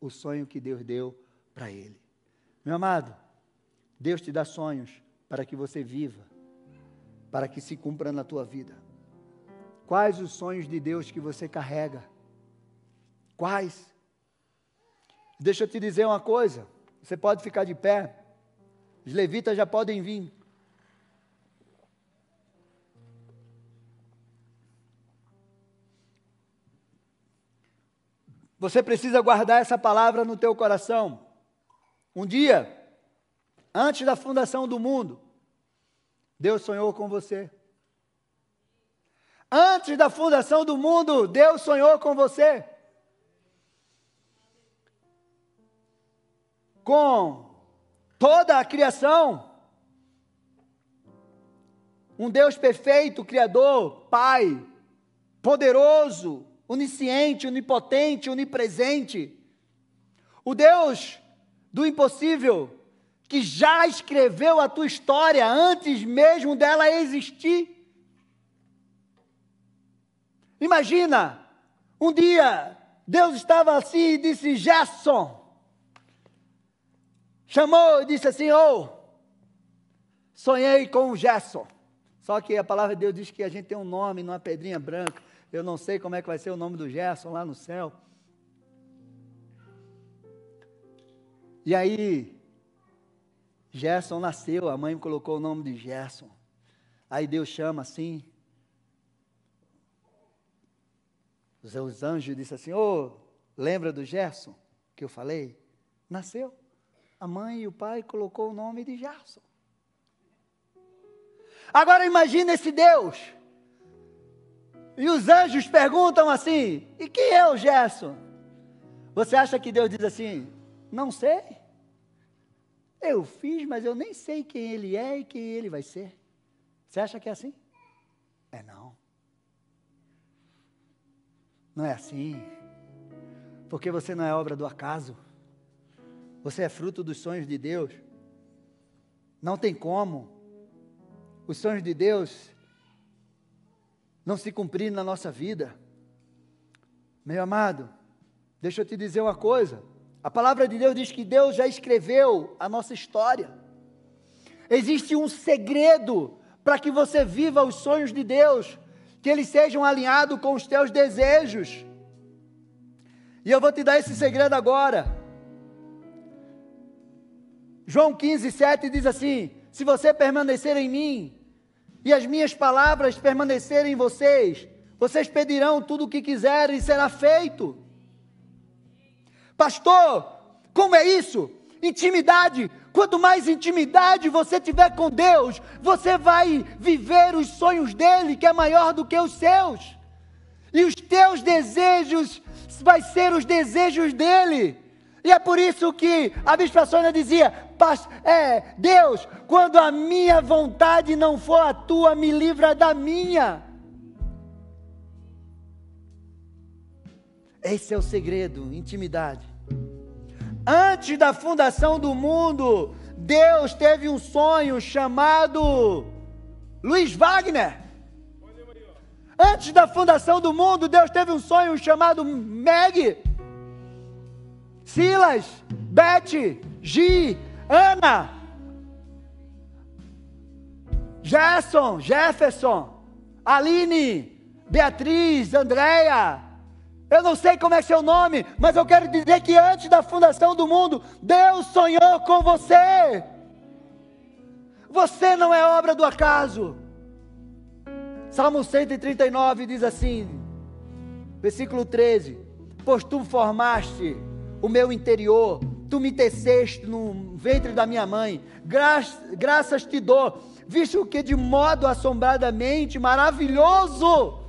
O sonho que Deus deu para ele. Meu amado, Deus te dá sonhos para que você viva, para que se cumpra na tua vida. Quais os sonhos de Deus que você carrega? Quais? Deixa eu te dizer uma coisa. Você pode ficar de pé. Os levitas já podem vir. Você precisa guardar essa palavra no teu coração. Um dia, antes da fundação do mundo, Deus sonhou com você. Antes da fundação do mundo, Deus sonhou com você. Com toda a criação. Um Deus perfeito, Criador, Pai, poderoso, onisciente, onipotente, onipresente. O Deus do impossível, que já escreveu a tua história antes mesmo dela existir. Imagina Um dia, Deus estava assim e disse: Gerson. Chamou e disse assim: oh, sonhei com o Gerson. Só que a palavra de Deus diz que a gente tem um nome numa pedrinha branca. Eu não sei como é que vai ser o nome do Gerson lá no céu. E aí, Gerson nasceu, a mãe colocou o nome de Gerson. Aí Deus chama assim. Os anjos disseram assim: Ô, oh, lembra do Gerson que eu falei? Nasceu. A mãe e o pai colocou o nome de Gerson. Agora imagine esse Deus. E os anjos perguntam assim: e quem é o Gerson? Você acha que Deus diz assim: não sei. Eu fiz, mas eu nem sei quem ele é e quem ele vai ser. Você acha que é assim? É não. Não é assim. Porque você não é obra do acaso. Você é fruto dos sonhos de Deus. Não tem como os sonhos de Deus não se cumprirem na nossa vida. Meu amado, deixa eu te dizer uma coisa. A palavra de Deus diz que Deus já escreveu a nossa história. Existe um segredo para que você viva os sonhos de Deus, que eles sejam alinhados com os teus desejos. E eu vou te dar esse segredo agora. João 15, 7 diz assim: Se você permanecer em mim e as minhas palavras permanecerem em vocês, vocês pedirão tudo o que quiserem e será feito. Pastor, como é isso? Intimidade. Quanto mais intimidade você tiver com Deus, você vai viver os sonhos dele, que é maior do que os seus. E os teus desejos vai ser os desejos dele. E é por isso que a Bispa Sônia dizia: é, Deus, quando a minha vontade não for a tua, me livra da minha. Esse é o segredo, intimidade. Antes da fundação do mundo, Deus teve um sonho chamado Luiz Wagner. Antes da fundação do mundo, Deus teve um sonho chamado Meg. Silas, Beth, Gi, Ana, Gerson, Jefferson, Aline, Beatriz, Andréia. Eu não sei como é seu nome, mas eu quero dizer que antes da fundação do mundo, Deus sonhou com você. Você não é obra do acaso. Salmo 139 diz assim, versículo 13: Pois tu formaste o meu interior, tu me teceste no ventre da minha mãe, Gra graças te dou, visto que de modo assombradamente maravilhoso,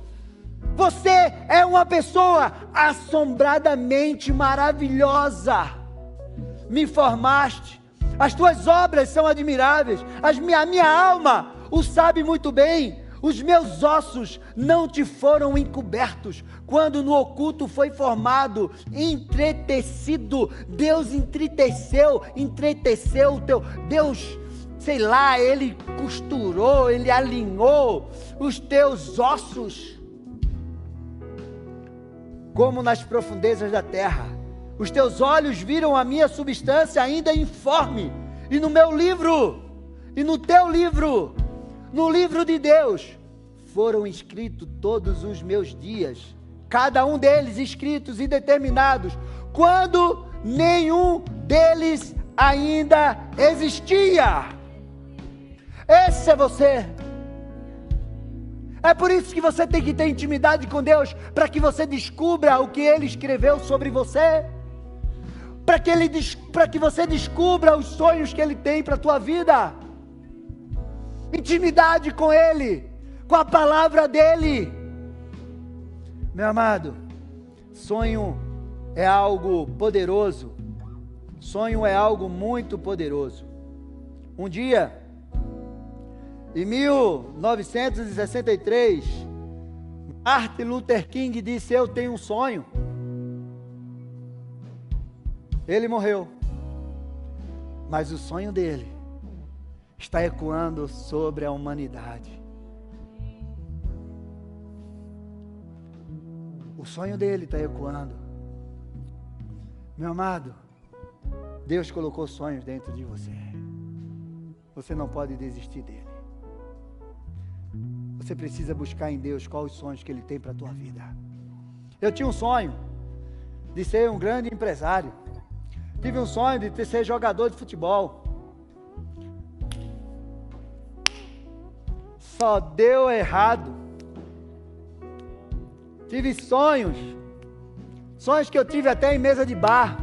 você é uma pessoa assombradamente maravilhosa, me formaste, as tuas obras são admiráveis, as a minha alma o sabe muito bem, os meus ossos não te foram encobertos, quando no oculto foi formado, entretecido, Deus entreteceu, entreteceu o teu, Deus, sei lá, Ele costurou, Ele alinhou os teus ossos, como nas profundezas da terra. Os teus olhos viram a minha substância ainda informe, e no meu livro, e no teu livro, no livro de Deus foram escritos todos os meus dias, cada um deles escritos e determinados, quando nenhum deles ainda existia. Esse é você. É por isso que você tem que ter intimidade com Deus, para que você descubra o que Ele escreveu sobre você, para que, ele, para que você descubra os sonhos que Ele tem para a tua vida intimidade com Ele, com a palavra dEle. Meu amado, sonho é algo poderoso, sonho é algo muito poderoso. Um dia, em 1963, Martin Luther King disse: Eu tenho um sonho. Ele morreu, mas o sonho dele está ecoando sobre a humanidade. O sonho dele está ecoando. Meu amado, Deus colocou sonhos dentro de você. Você não pode desistir dele. Você precisa buscar em Deus quais os sonhos que Ele tem para a tua vida. Eu tinha um sonho de ser um grande empresário. Tive um sonho de ser jogador de futebol. Só deu errado. Tive sonhos. Sonhos que eu tive até em mesa de bar.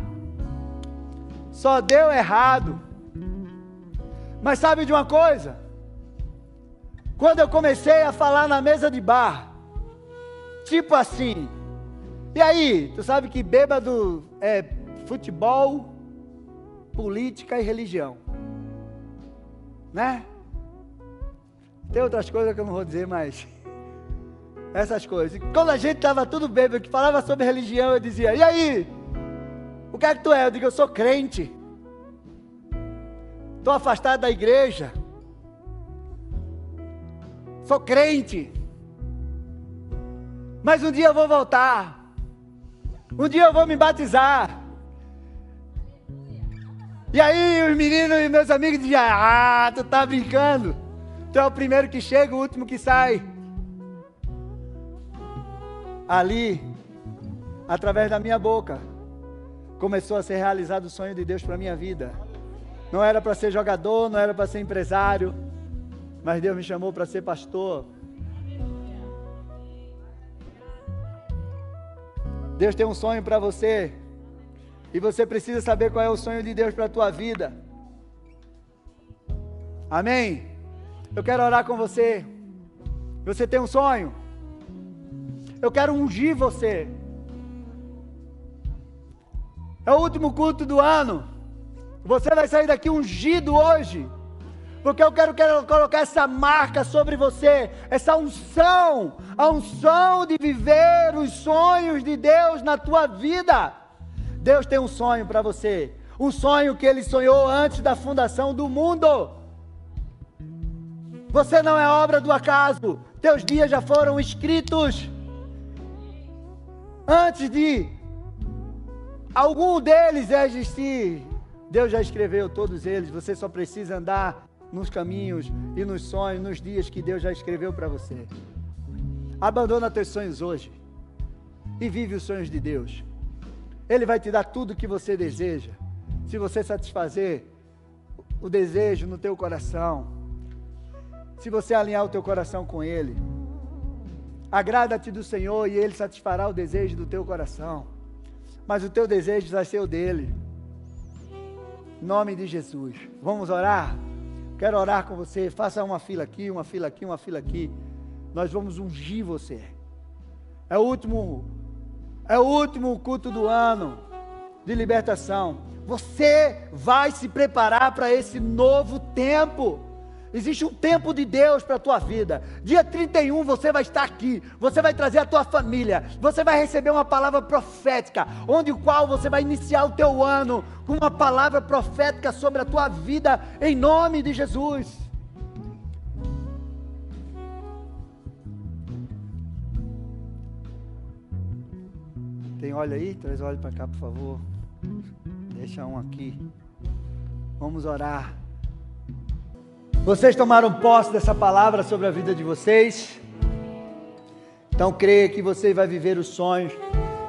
Só deu errado. Mas sabe de uma coisa? Quando eu comecei a falar na mesa de bar, tipo assim, e aí, tu sabe que bêbado é futebol, política e religião. Né? Tem outras coisas que eu não vou dizer, mas essas coisas. E quando a gente estava tudo bêbado, que falava sobre religião, eu dizia: "E aí? O que é que tu é?" Eu digo: "Eu sou crente. Estou afastado da igreja. Sou crente. Mas um dia eu vou voltar. Um dia eu vou me batizar. E aí os meninos e meus amigos diziam: Ah, tu tá brincando. Tu é o primeiro que chega, o último que sai. Ali, através da minha boca, começou a ser realizado o sonho de Deus para minha vida. Não era para ser jogador, não era para ser empresário, mas Deus me chamou para ser pastor. Deus tem um sonho para você. E você precisa saber qual é o sonho de Deus para a tua vida. Amém? Eu quero orar com você. Você tem um sonho? Eu quero ungir você. É o último culto do ano. Você vai sair daqui ungido hoje. Porque eu quero, quero colocar essa marca sobre você, essa unção, a unção de viver os sonhos de Deus na tua vida. Deus tem um sonho para você, um sonho que Ele sonhou antes da fundação do mundo. Você não é obra do acaso, teus dias já foram escritos. Antes de algum deles existir, Deus já escreveu todos eles, você só precisa andar nos caminhos e nos sonhos, nos dias que Deus já escreveu para você. Abandona teus sonhos hoje e vive os sonhos de Deus. Ele vai te dar tudo o que você deseja. Se você satisfazer o desejo no teu coração, se você alinhar o teu coração com Ele, agrada-te do Senhor e Ele satisfará o desejo do teu coração. Mas o teu desejo vai ser o dele. Em nome de Jesus. Vamos orar? Quero orar com você. Faça uma fila aqui, uma fila aqui, uma fila aqui. Nós vamos ungir você. É o último, é o último culto do ano de libertação. Você vai se preparar para esse novo tempo. Existe um tempo de Deus para a tua vida. Dia 31 você vai estar aqui. Você vai trazer a tua família. Você vai receber uma palavra profética, onde o qual você vai iniciar o teu ano com uma palavra profética sobre a tua vida em nome de Jesus. Tem óleo aí? Traz óleo para cá, por favor. Deixa um aqui. Vamos orar. Vocês tomaram posse dessa palavra sobre a vida de vocês? Então creia que você vai viver os sonhos.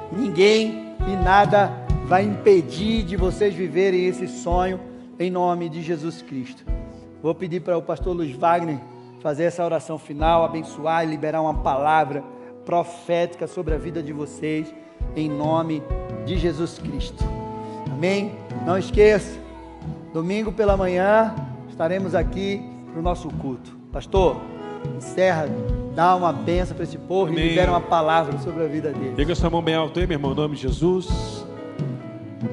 Ninguém e nada vai impedir de vocês viverem esse sonho em nome de Jesus Cristo. Vou pedir para o pastor Luiz Wagner fazer essa oração final, abençoar e liberar uma palavra profética sobre a vida de vocês em nome de Jesus Cristo. Amém? Não esqueça, domingo pela manhã estaremos aqui para o nosso culto. Pastor, encerra, dá uma benção para esse povo Amém. e libera uma palavra sobre a vida dele. Pega essa mão bem alta aí, meu irmão, em nome de Jesus.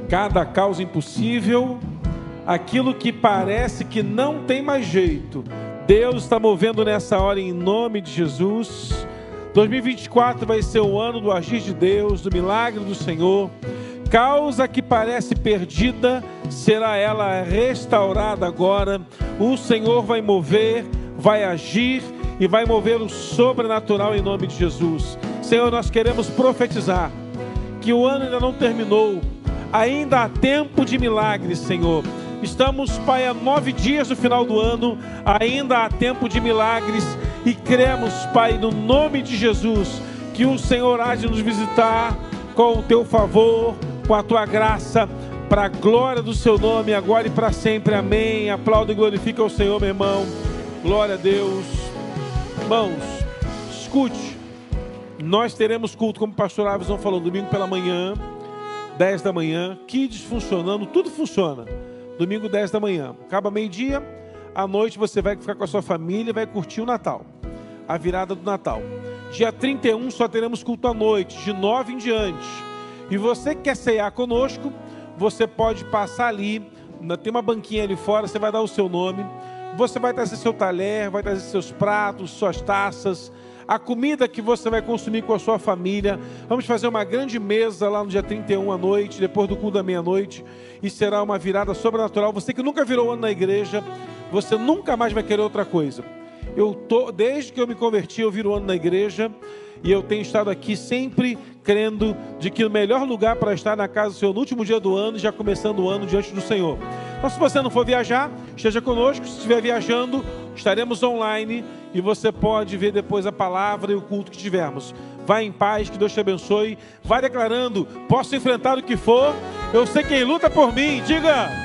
Cada causa impossível, aquilo que parece que não tem mais jeito, Deus está movendo nessa hora em nome de Jesus. 2024 vai ser o ano do agir de Deus, do milagre do Senhor. Causa que parece perdida, será ela restaurada agora. O Senhor vai mover, vai agir e vai mover o sobrenatural em nome de Jesus. Senhor, nós queremos profetizar que o ano ainda não terminou, ainda há tempo de milagres, Senhor. Estamos, Pai, a nove dias do final do ano, ainda há tempo de milagres e cremos, Pai, no nome de Jesus, que o Senhor há de nos visitar com o teu favor, com a tua graça, para a glória do seu nome, agora e para sempre. Amém. Aplauda e glorifica o Senhor, meu irmão. Glória a Deus. Irmãos, escute. Nós teremos culto, como o pastor Avison falou, domingo pela manhã, 10 da manhã, kids funcionando, tudo funciona. Domingo 10 da manhã. Acaba meio-dia, à noite você vai ficar com a sua família e vai curtir o Natal. A virada do Natal. Dia 31 só teremos culto à noite, de 9 em diante. E você que quer ceiar conosco, você pode passar ali, tem uma banquinha ali fora, você vai dar o seu nome, você vai trazer seu talher, vai trazer seus pratos, suas taças, a comida que você vai consumir com a sua família. Vamos fazer uma grande mesa lá no dia 31 à noite, depois do culto da meia-noite, e será uma virada sobrenatural. Você que nunca virou ano na igreja, você nunca mais vai querer outra coisa. Eu tô, desde que eu me converti, eu viro ano na igreja e eu tenho estado aqui sempre crendo de que o melhor lugar para estar na casa do Senhor no último dia do ano, já começando o ano diante do Senhor. Então, se você não for viajar, esteja conosco. Se estiver viajando, estaremos online e você pode ver depois a palavra e o culto que tivermos. Vá em paz, que Deus te abençoe. Vai declarando: posso enfrentar o que for. Eu sei quem luta por mim. Diga.